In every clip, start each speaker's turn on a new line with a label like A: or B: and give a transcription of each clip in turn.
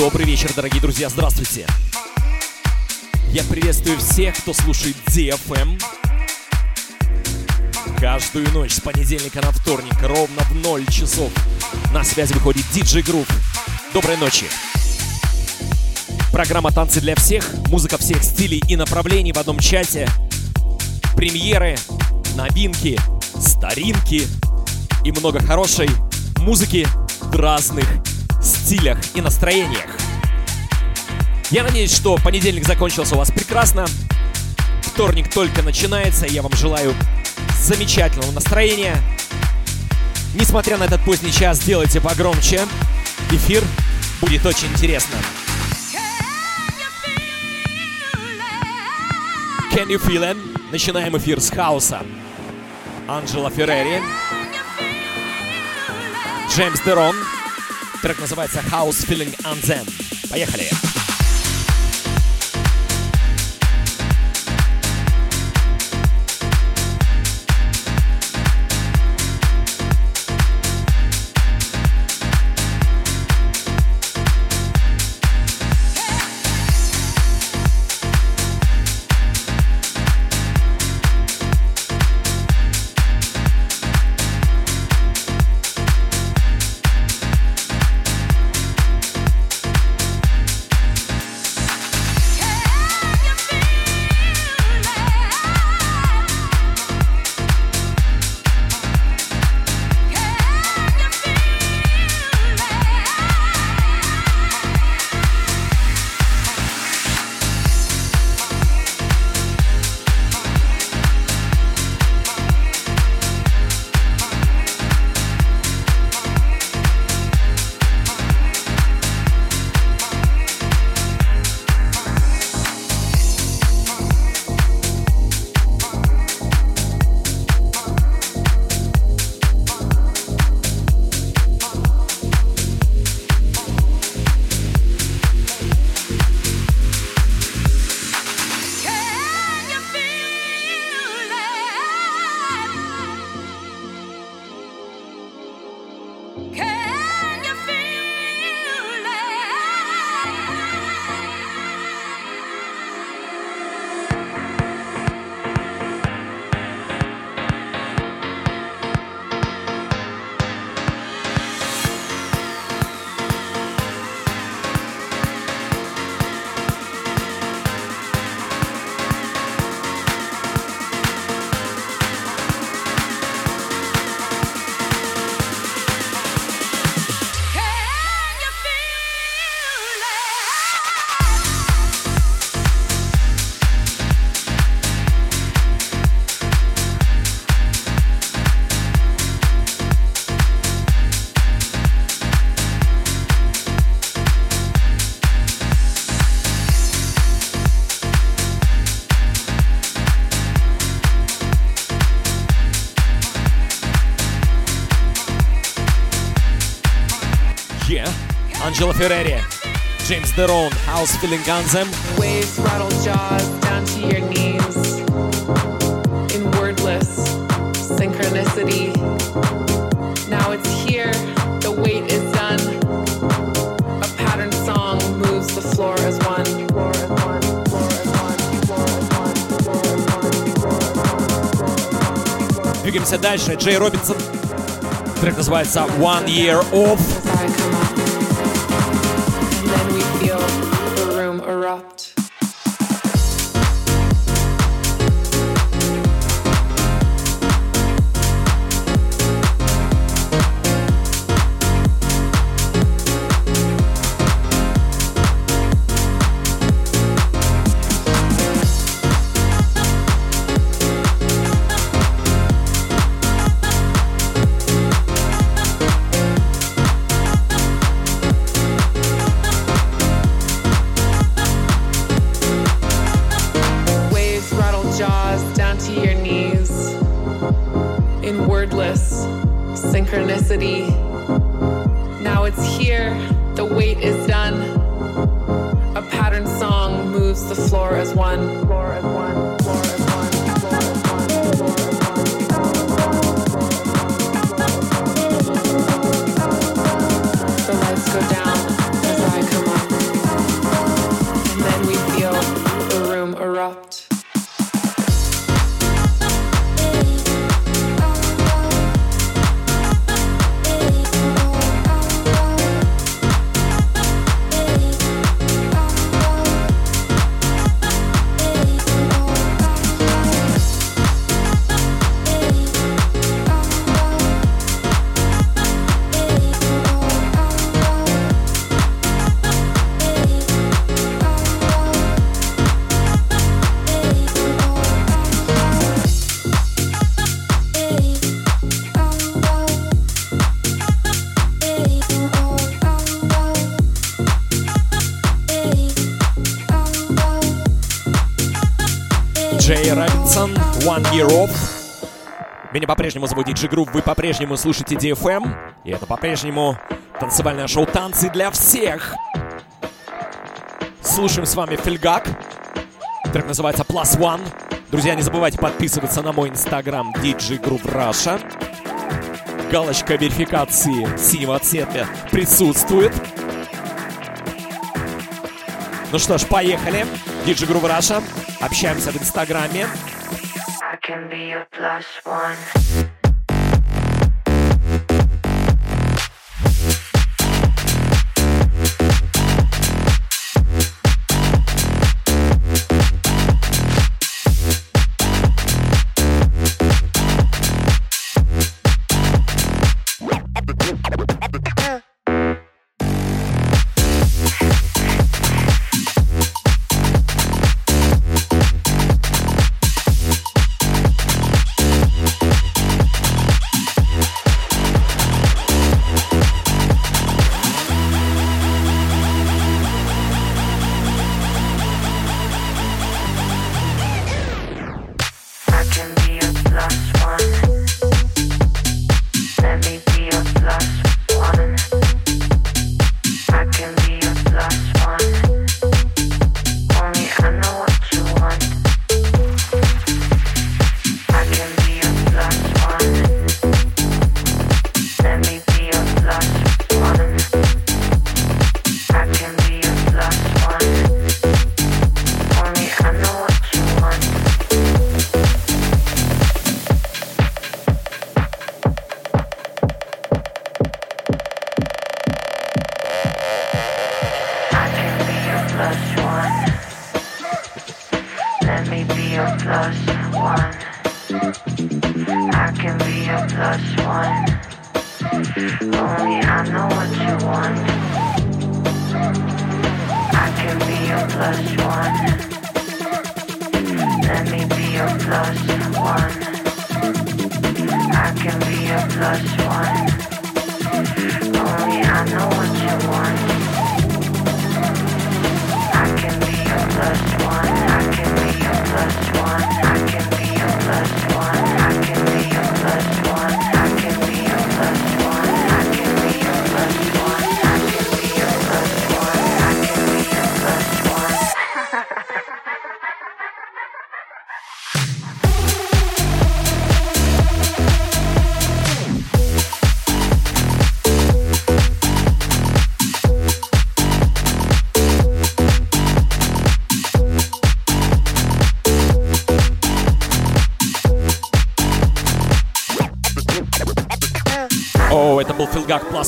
A: Добрый вечер, дорогие друзья, здравствуйте. Я приветствую всех, кто слушает DFM. Каждую ночь с понедельника на вторник ровно в 0 часов на связь выходит DJ Groove. Доброй ночи. Программа «Танцы для всех», музыка всех стилей и направлений в одном чате, премьеры, новинки, старинки и много хорошей музыки разных стилях и настроениях. Я надеюсь, что понедельник закончился у вас прекрасно. Вторник только начинается. Я вам желаю замечательного настроения. Несмотря на этот поздний час, сделайте погромче. Эфир будет очень интересно. Can you feel it? Начинаем эфир с хаоса. Анджела Феррери. Джеймс Дерон. Трек называется House Feeling Anthem. Поехали! Поехали! Angela Ferreri, James Deron, House Feeling Anthem.
B: Waves rattle jaws down to your knees in wordless synchronicity. Now it's here, the wait is done. A pattern song moves the floor as one.
A: Двигаемся дальше. Джей Робинсон. Трек называется One Year Off.
C: Робинсон, One Year Off. Меня по-прежнему зовут DJ Groove, вы по-прежнему слушаете DFM, и это по-прежнему танцевальное шоу «Танцы для всех». Слушаем с вами Felguk, трек называется Plus One. Друзья, не забывайте подписываться на мой инстаграм DJ Groove Russia. Галочка верификации синего цвета присутствует. Ну что ж, поехали. DJ Group Russia. Общаемся в инстаграме. I can be a plus one.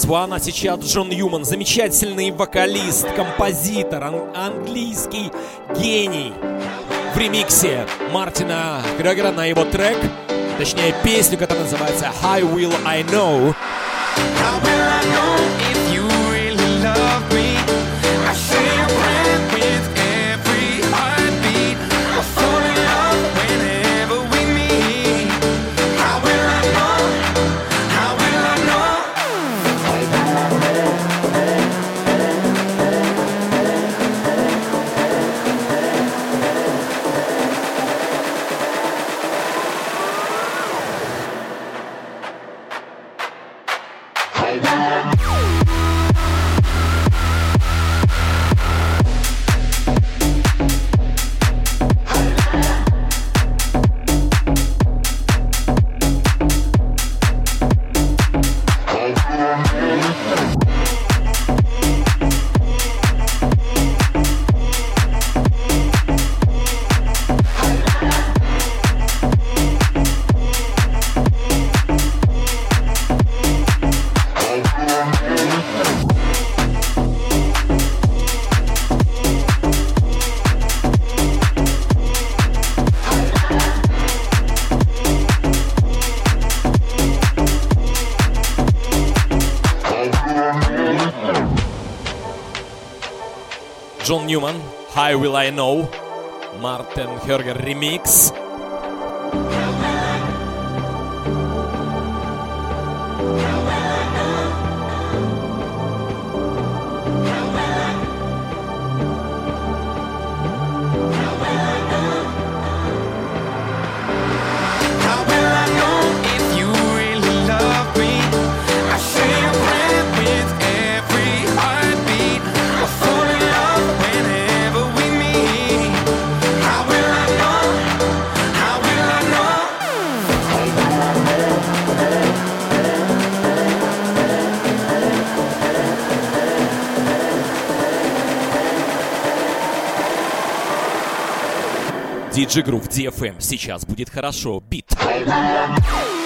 C: Филгак Plus One, а сейчас Джон Юман, замечательный вокалист, композитор, ан- английский гений. В ремиксе Мартина Грегора на его трек, точнее песню, которая называется «How Will I Know», Newman, How Will I Know, Martin Hörger Remix.
A: DJ Groove DFM. Сейчас будет хорошо. Бит. да.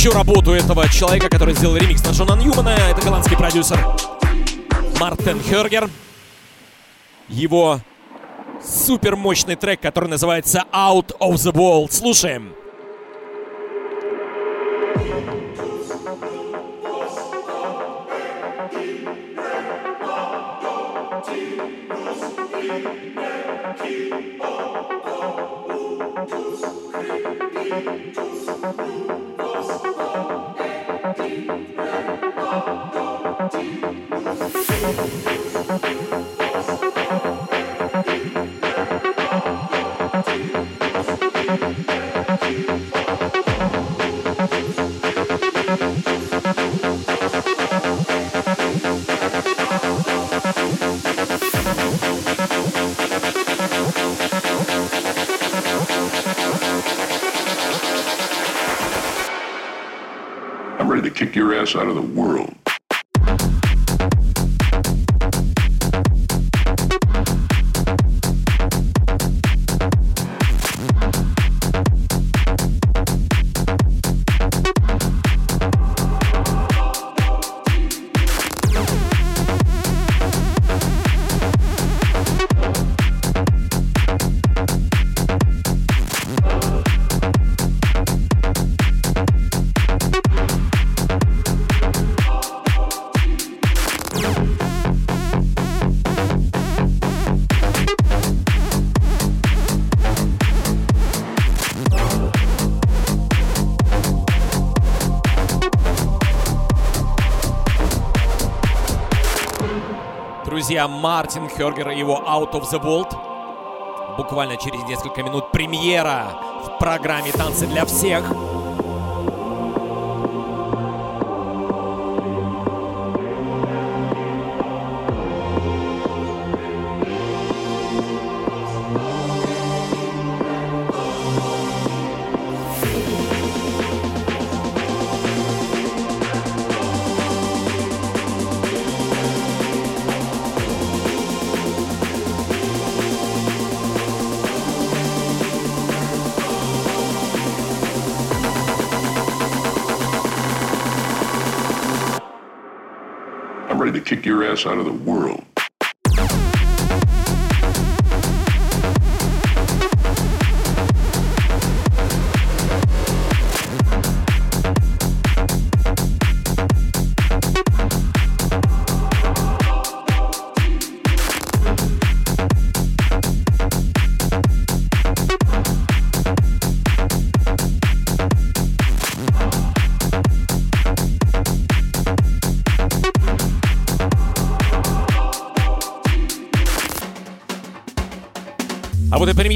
A: Еще работу этого человека, который сделал ремикс на Шона Ньюмана. Это голландский продюсер Мартин Хергер. Его супер мощный трек, который называется Out of the World. Слушаем. Друзья, Мартин Хергер и его Out of the World. Буквально через несколько минут премьера в программе «Танцы для всех». I'm ready to kick your ass out of the world.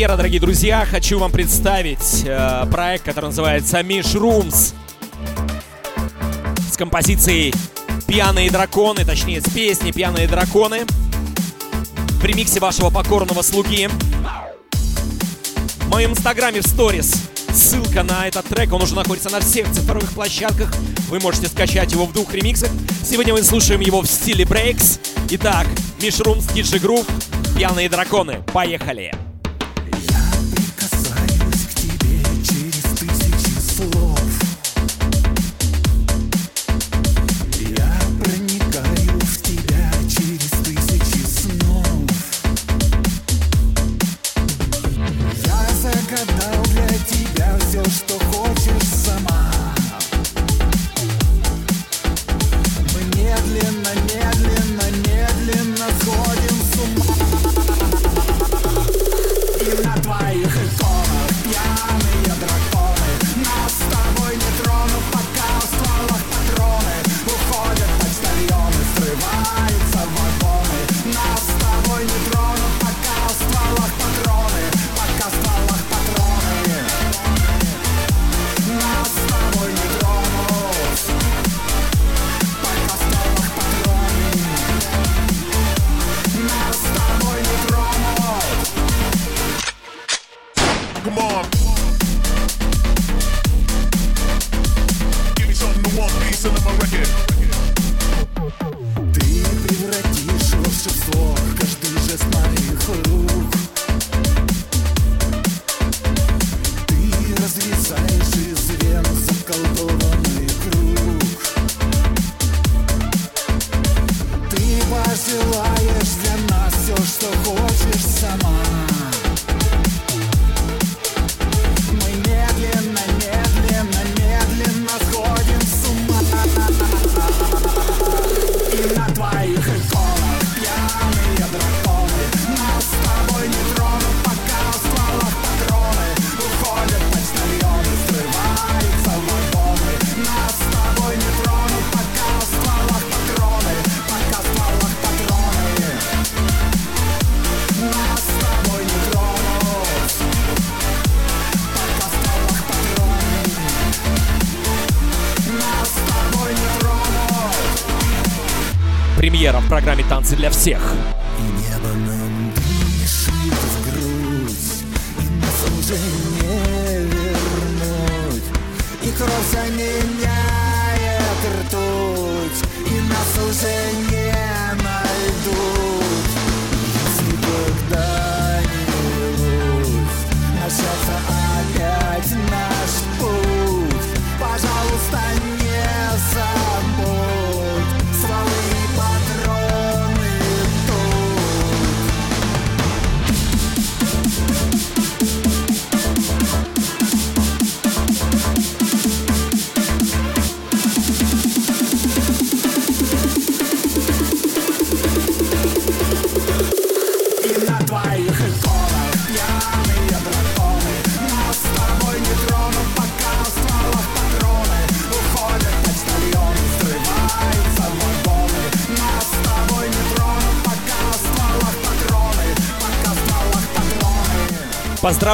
A: Премьера, дорогие друзья. Хочу вам представить э, проект, который называется Mish Rooms. С композицией «Пьяные драконы», точнее, с песней «Пьяные драконы». В ремиксе вашего покорного слуги. В моем инстаграме в сторис ссылка на этот трек. Он уже находится на всех цифровых площадках. Вы можете скачать его в двух ремиксах. Сегодня мы слушаем его в стиле брейкс. Итак, Мишрум, Диджи Грув, Пьяные драконы. Поехали!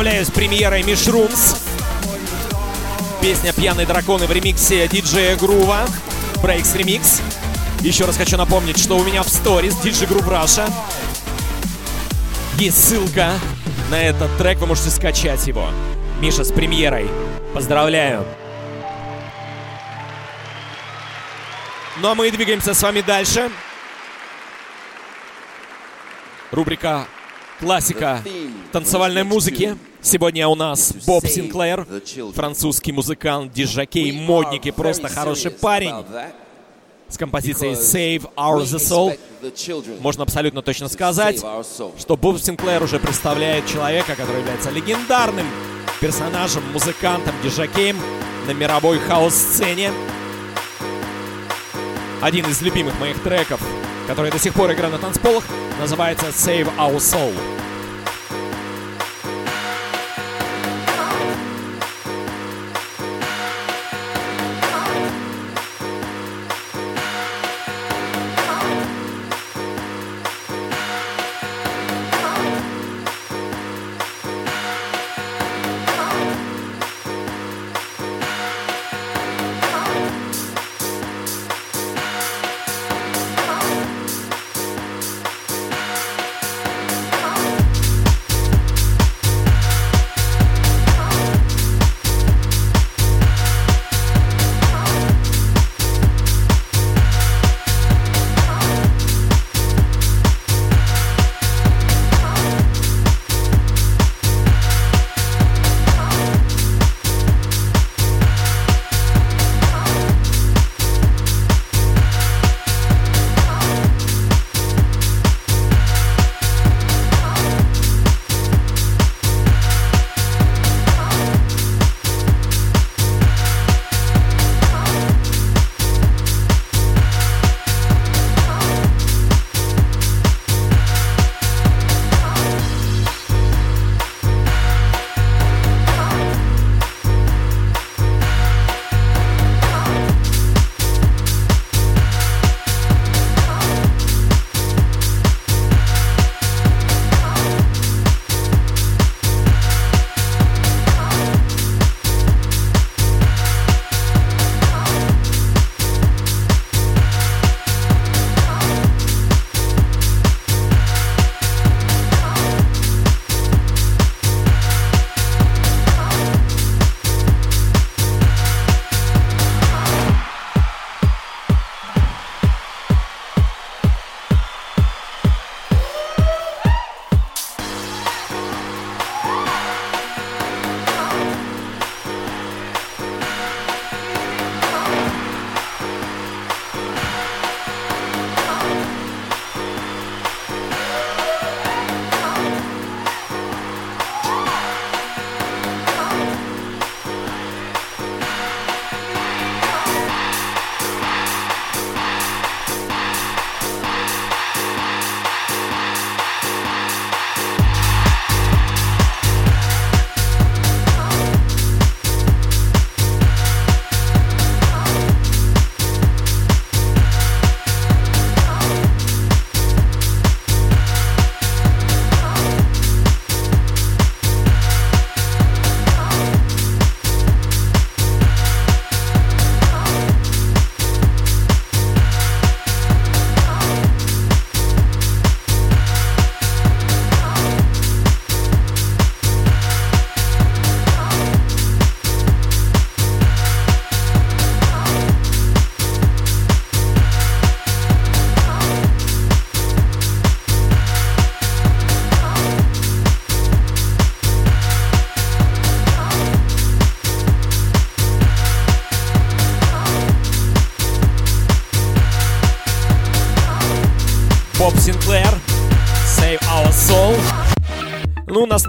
A: Поздравляю с премьерой Мишрумс. Песня «Пьяные драконы» в ремиксе диджея Грува. Breaks Remix. Еще раз хочу напомнить, что у меня в сторис DJ Groove Russia. Есть ссылка на этот трек, вы можете скачать его. Миша с премьерой. Поздравляю. Ну а мы двигаемся с вами дальше. Рубрика «Классика танцевальной музыки». Сегодня у нас Боб Синклер, французский музыкант, диджакей, модник и просто хороший парень с композицией Save Our The Soul. Можно абсолютно точно сказать, что Боб Синклер уже представляет человека, который является легендарным персонажем, музыкантом, диджакеем на мировой хаос-сцене. Один из любимых моих треков, который до сих пор играю на танцполах, называется Save Our Soul.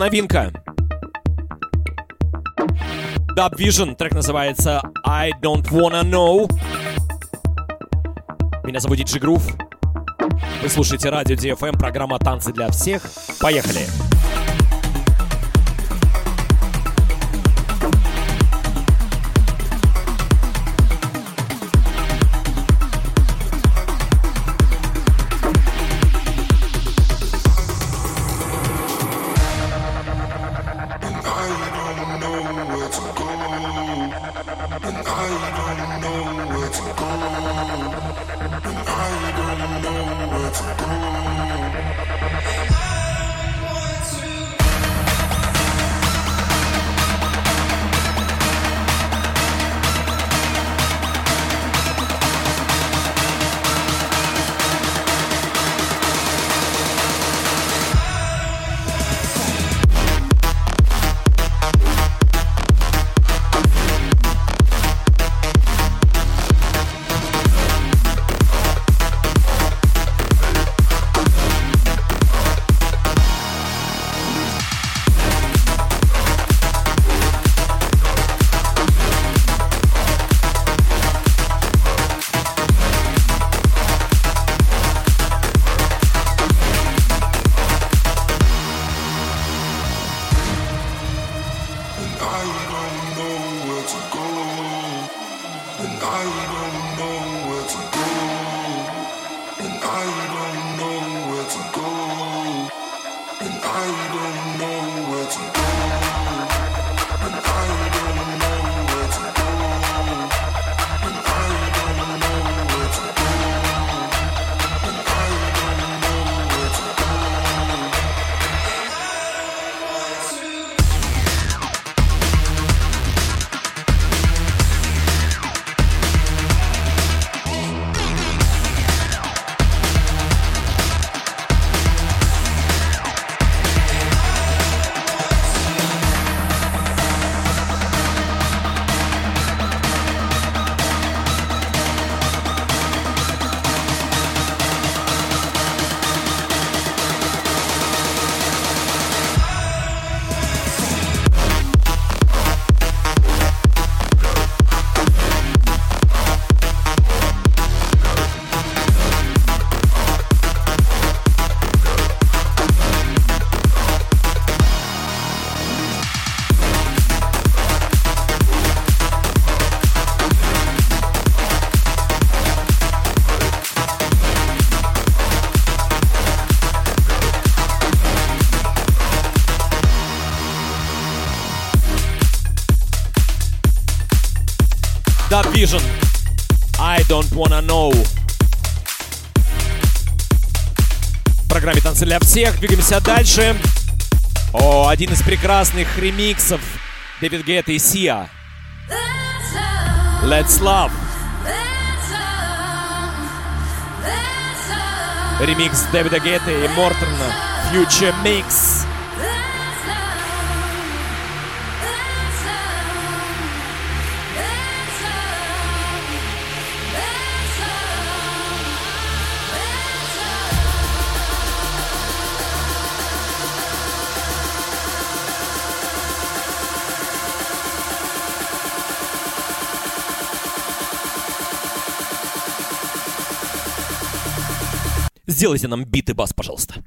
D: Новинка. Dub Vision, трек называется I Don't Wanna Know. Меня зовут Диджи Грув. Вы слушаете радио DFM, программа «Танцы для всех». Поехали! Поехали! I'm not Yeah. Всех». Двигаемся дальше. О, один из прекрасных ремиксов Дэвид Гетта и Сия. Let's Love. Ремикс Дэвида Гетта и Мортона. Future Mix. Сделайте нам бит и бас, пожалуйста.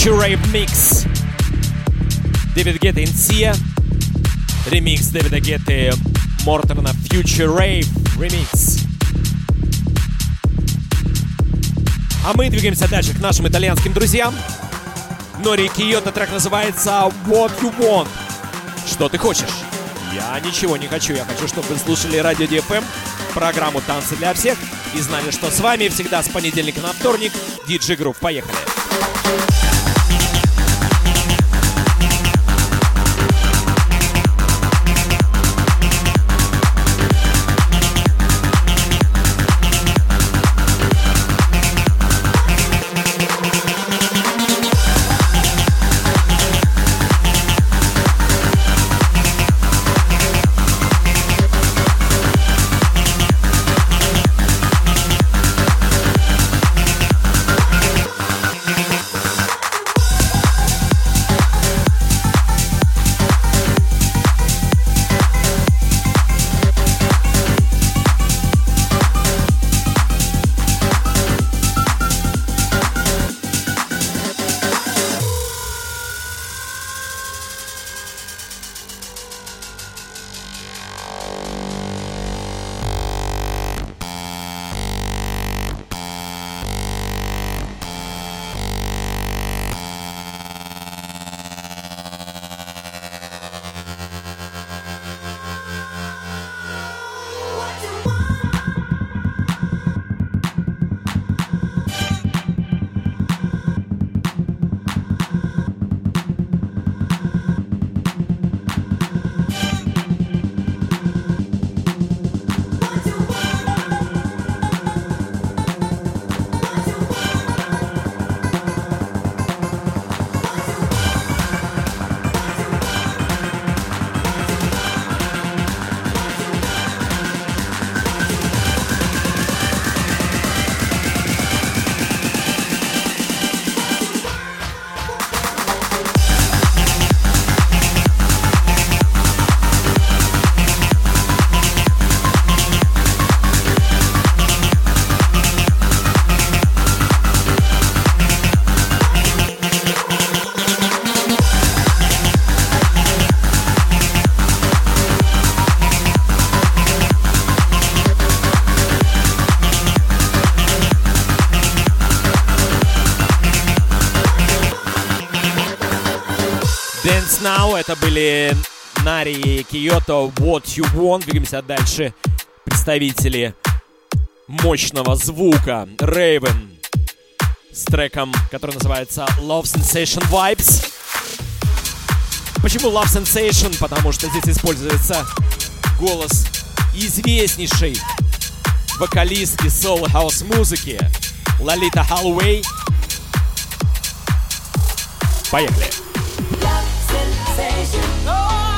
A: Future Rave Mix. Дэвид Гетта Инсия. Ремикс Дэвида Гетты Мортона Future Rave Remix. А мы двигаемся дальше к нашим итальянским друзьям. Нори Киото трек называется What You Want. Что ты хочешь? Я ничего не хочу. Я хочу, чтобы вы слушали радио DFM, программу «Танцы для всех» и знали, что с вами всегда с понедельника на вторник DJ Group. Поехали! Были Нари и Киото What You Want. Двигаемся дальше. Представители мощного звука Raven с треком, который называется Love Sensation Vibes. Почему Love Sensation? Потому что здесь используется голос известнейшей вокалистки соло хаус музыки Лолита Халлоуэй. Поехали! Oh.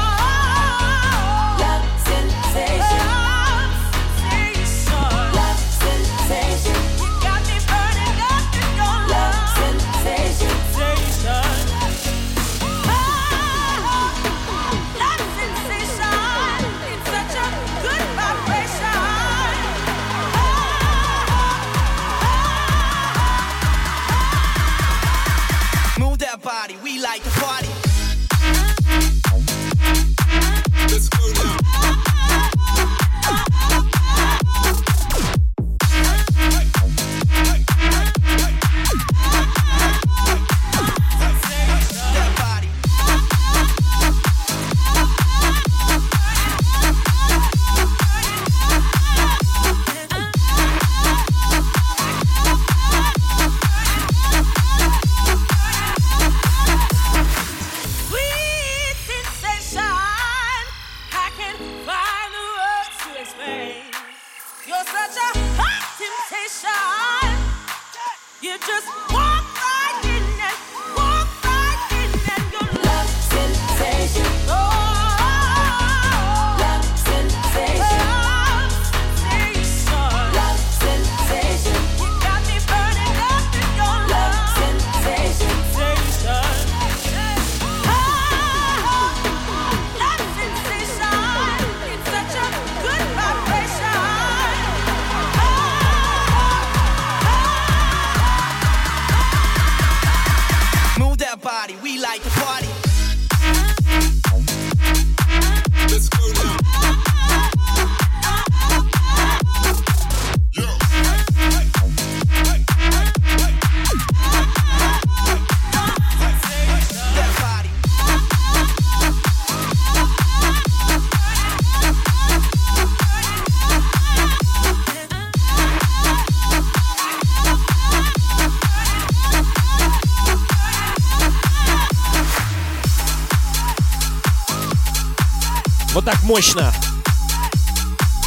A: мощно.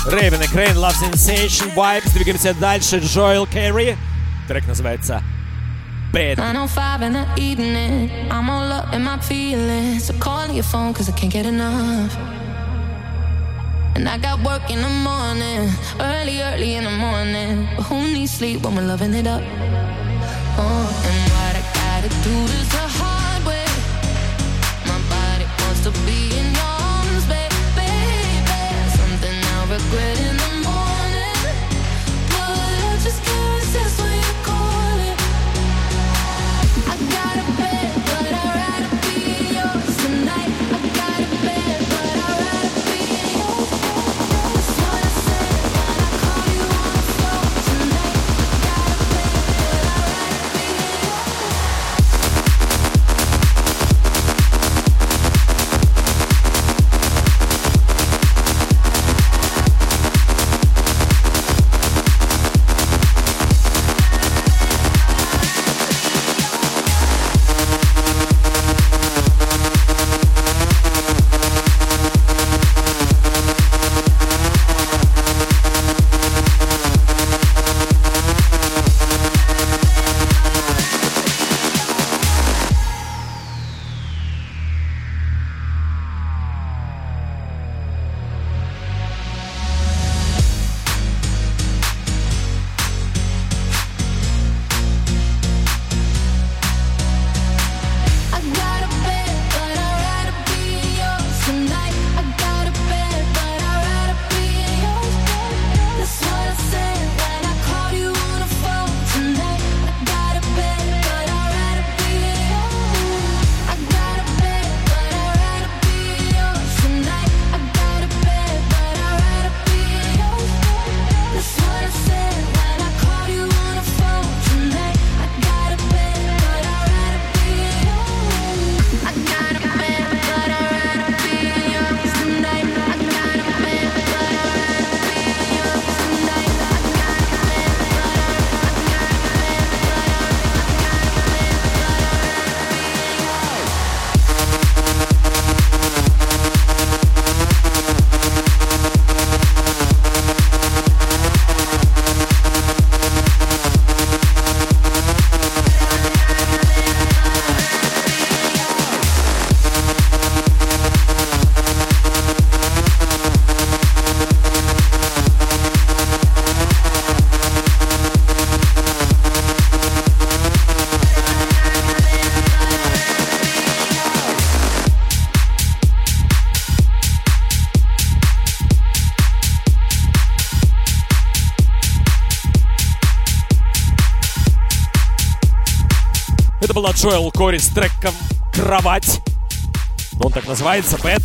A: Рейвен и Крейн, Love Sensation, Vibes. Двигаемся дальше. Джоэл Керри. Трек называется know
D: five in the evening. I'm all up in my feelings. So call your phone cause I can't get enough. And I got work in the morning. Early, early in the morning. But who needs sleep when we're loving it up? Oh, and what I gotta do to
A: Джоэла. Джоэл Кори с треком «Кровать». Он так называется, Бэт.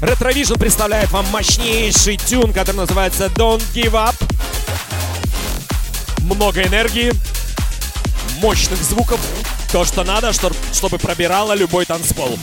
A: Ретровижн представляет вам мощнейший тюн, который называется Don't Give Up. Много энергии, мощных звуков. То, что надо, чтобы пробирало любой танцпол.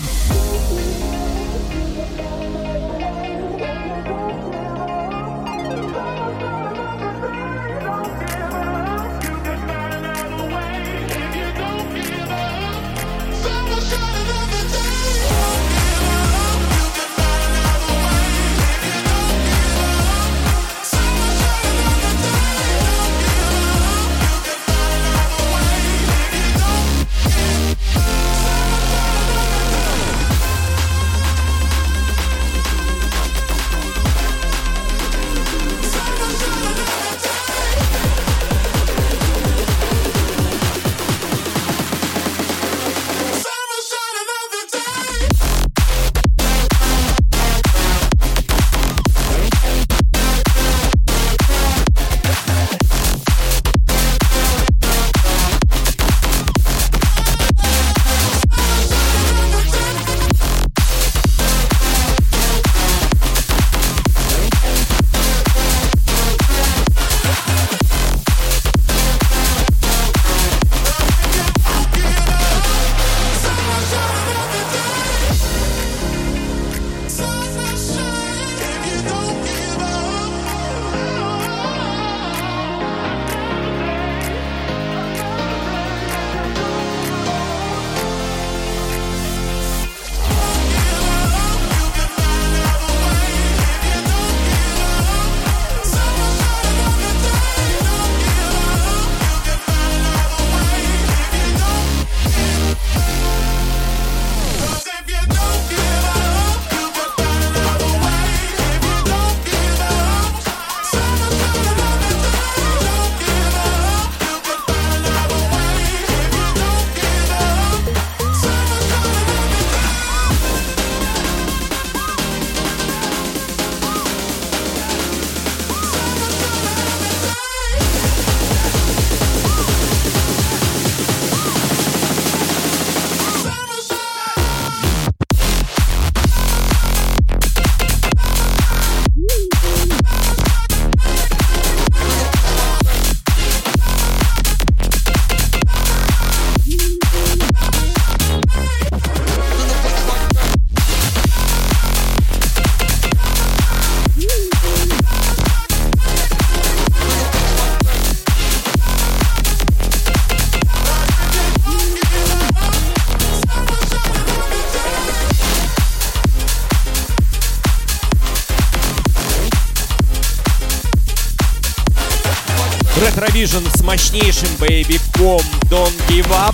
A: Retrovision с мощнейшим боевиком Don't Give Up.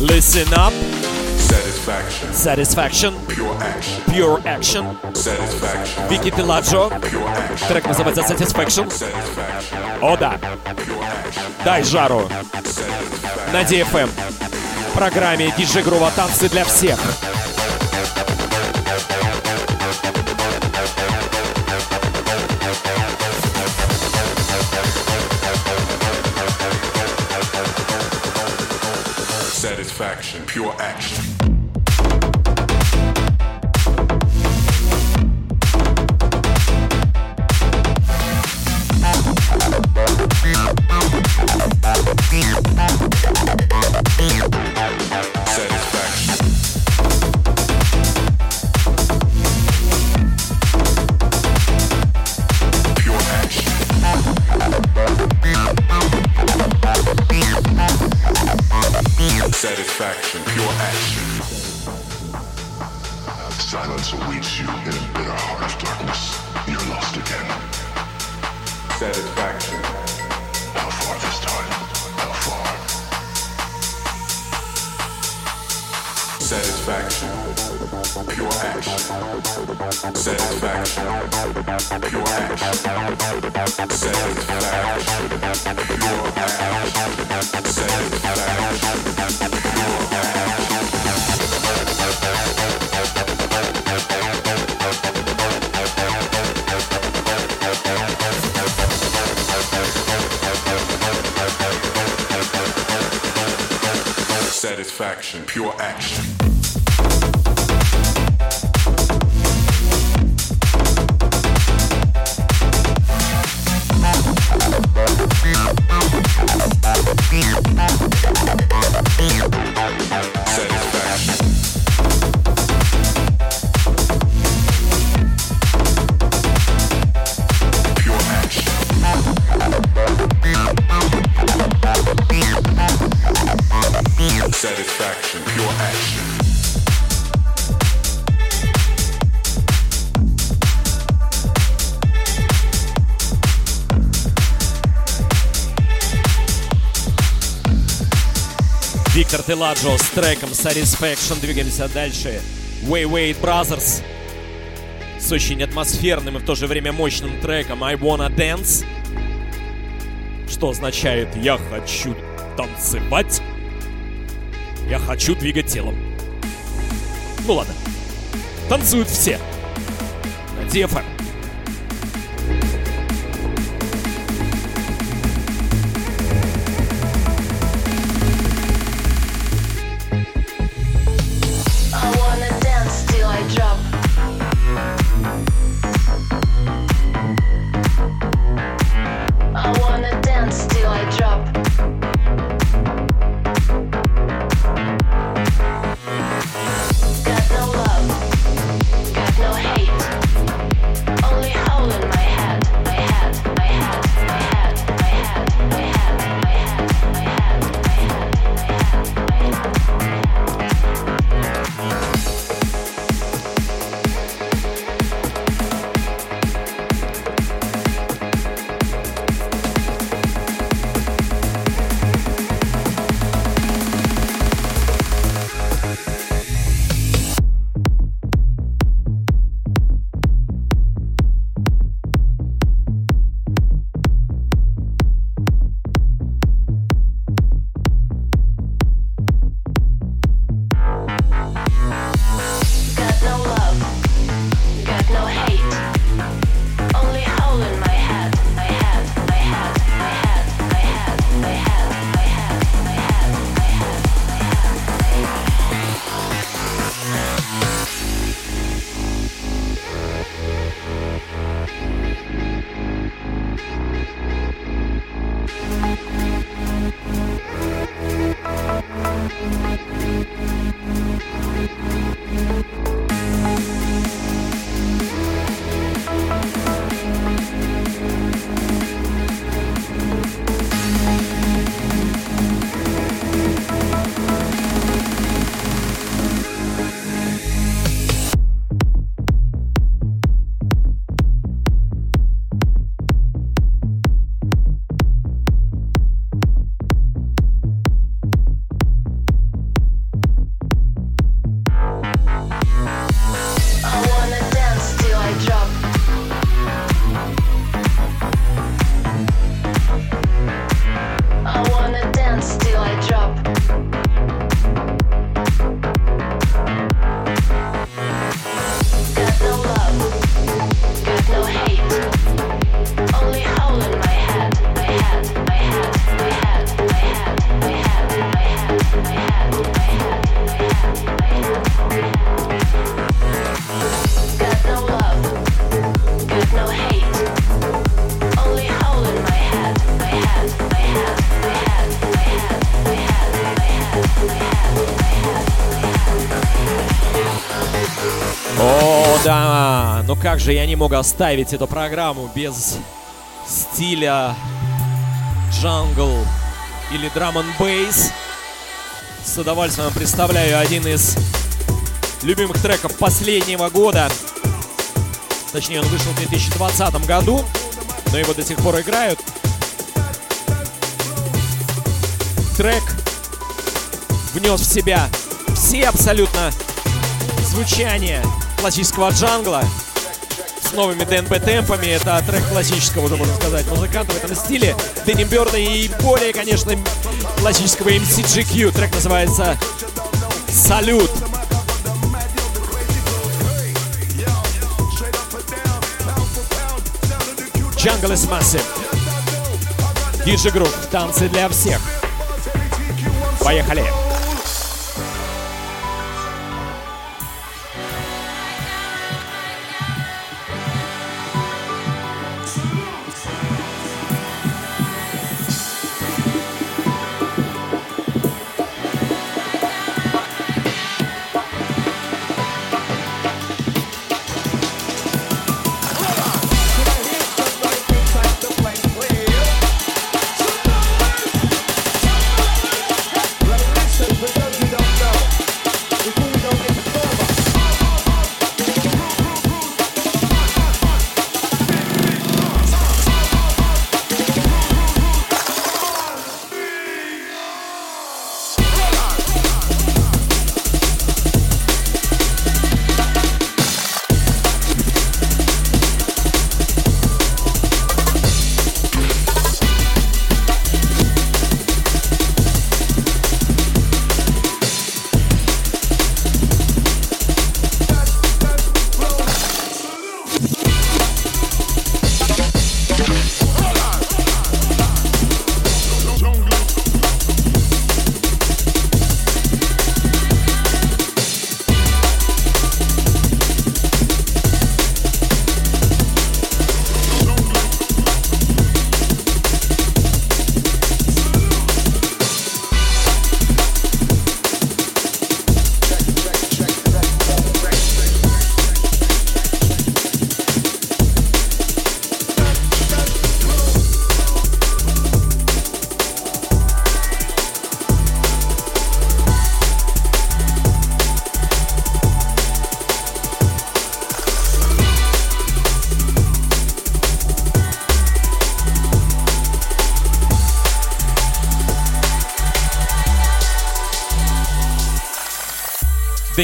A: Listen Up.
E: Satisfaction.
A: Satisfaction.
E: Pure action.
A: Pure Action.
E: Satisfaction.
A: Вики
E: action.
A: Трек называется Satisfaction.
E: Satisfaction.
A: О да. Дай жару. На DFM. В программе DJ Грува танцы для всех.
E: Satisfaction. Pure action.
A: Виктор Теладжо с треком Satisfaction. Двигаемся дальше. Way Wait Brothers с очень атмосферным и в то же время мощным треком I Wanna Dance, что означает «Я хочу танцевать», «Я хочу двигать телом». Ну ладно, танцуют все на. Но как же я не мог оставить эту программу без стиля джангл или драм н бейс. С удовольствием представляю один из любимых треков последнего года. Точнее, он вышел в 2020 году, но его до сих пор играют. Трек внес в себя все абсолютно звучания классического джангла с новыми DNB темпами. Это трек классического, уже можно сказать, музыканта в этом стиле. Дэнни Бёрда и более, конечно, классического MC GQ. Трек называется «Salute». Jungle is Massive. DJ Groove. Танцы для всех. Поехали.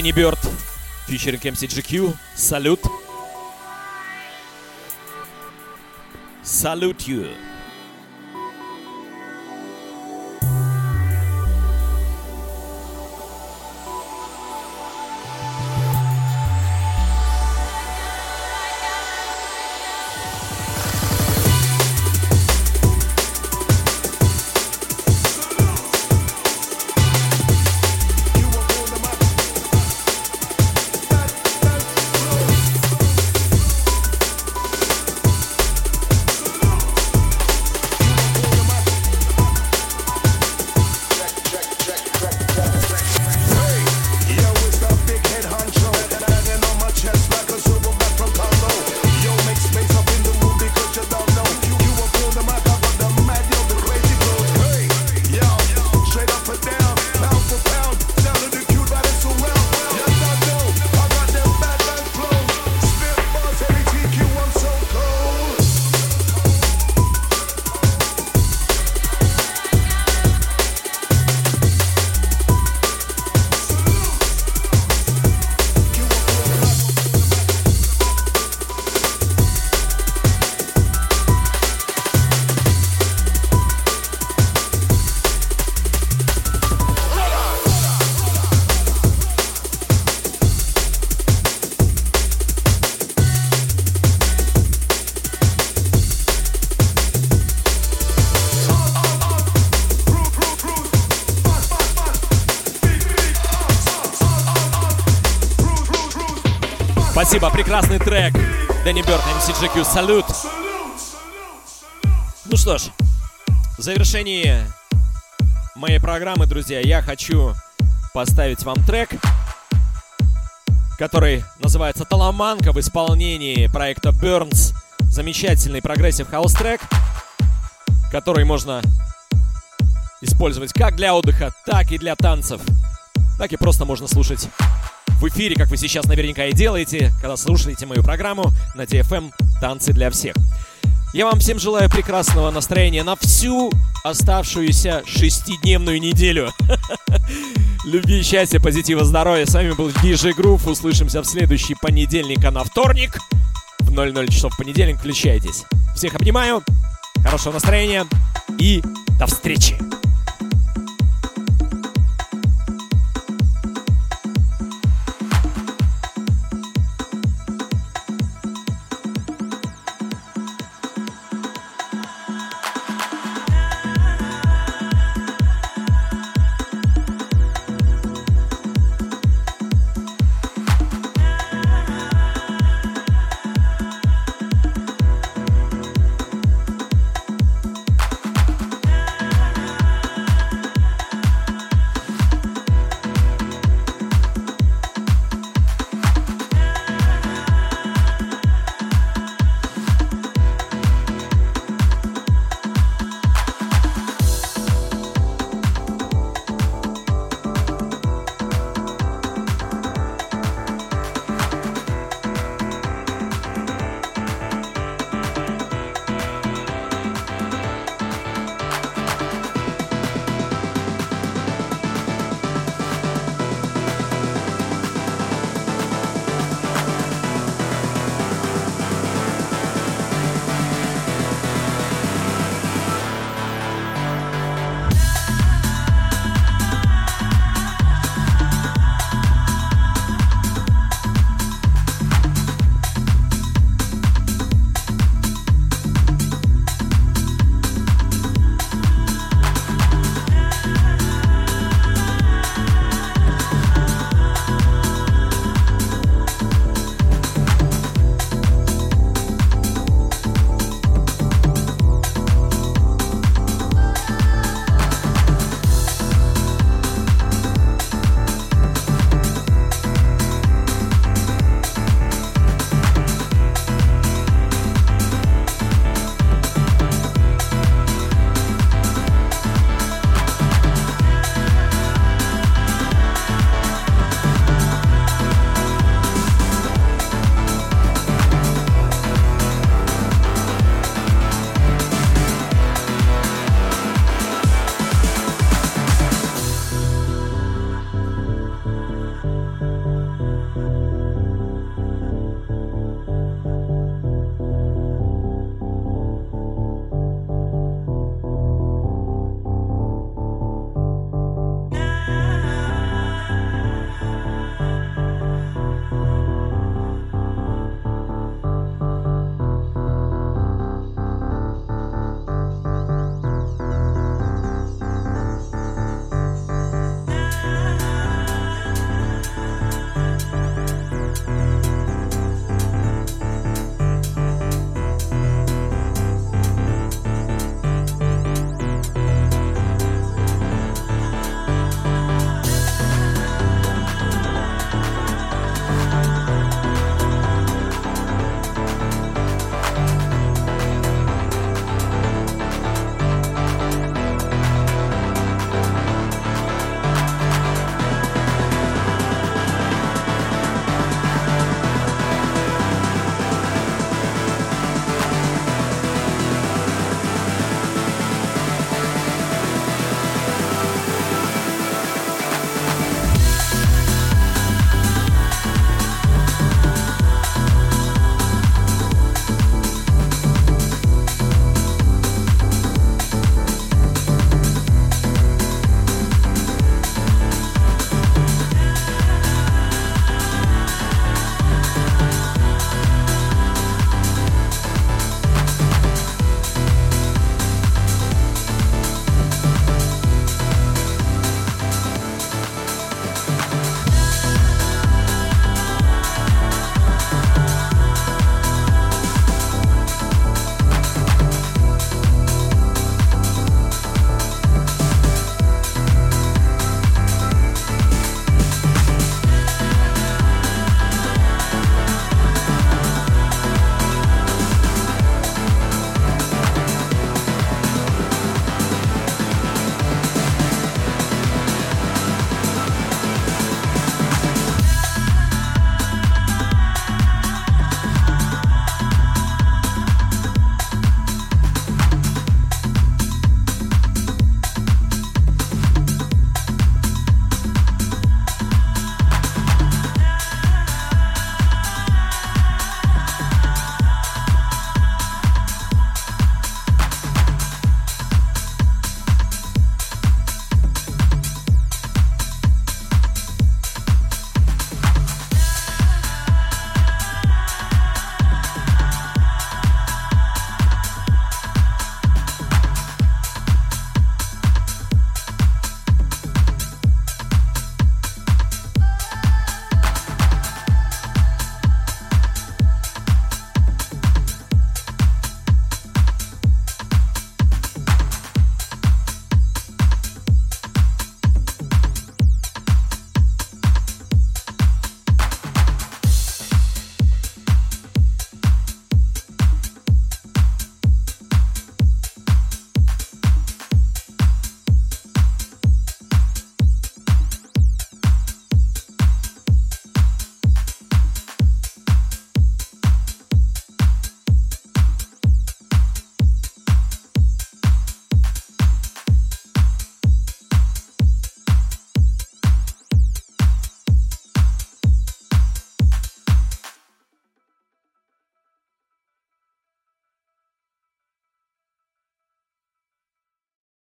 A: Дэнни Бёрд, фичеринг MCGQ, салют. Салют you. Дэнни Бёрд, MC GQ, Salute. Ну что ж, в завершении моей программы, друзья, я хочу поставить вам трек, который называется «Talamanca» в исполнении проекта Burns. Замечательный progressive house трек, который можно использовать как для отдыха, так и для танцев. Так и просто можно слушать в эфире, как вы сейчас наверняка и делаете, когда слушаете мою программу на DFM «Танцы для всех». Я вам всем желаю прекрасного настроения на всю оставшуюся шестидневную неделю. Любви, счастья, позитива, здоровья. С вами был DJ Groove. Услышимся в следующий понедельник, а на вторник в 00 часов понедельник включайтесь. Всех обнимаю, хорошего настроения и до встречи!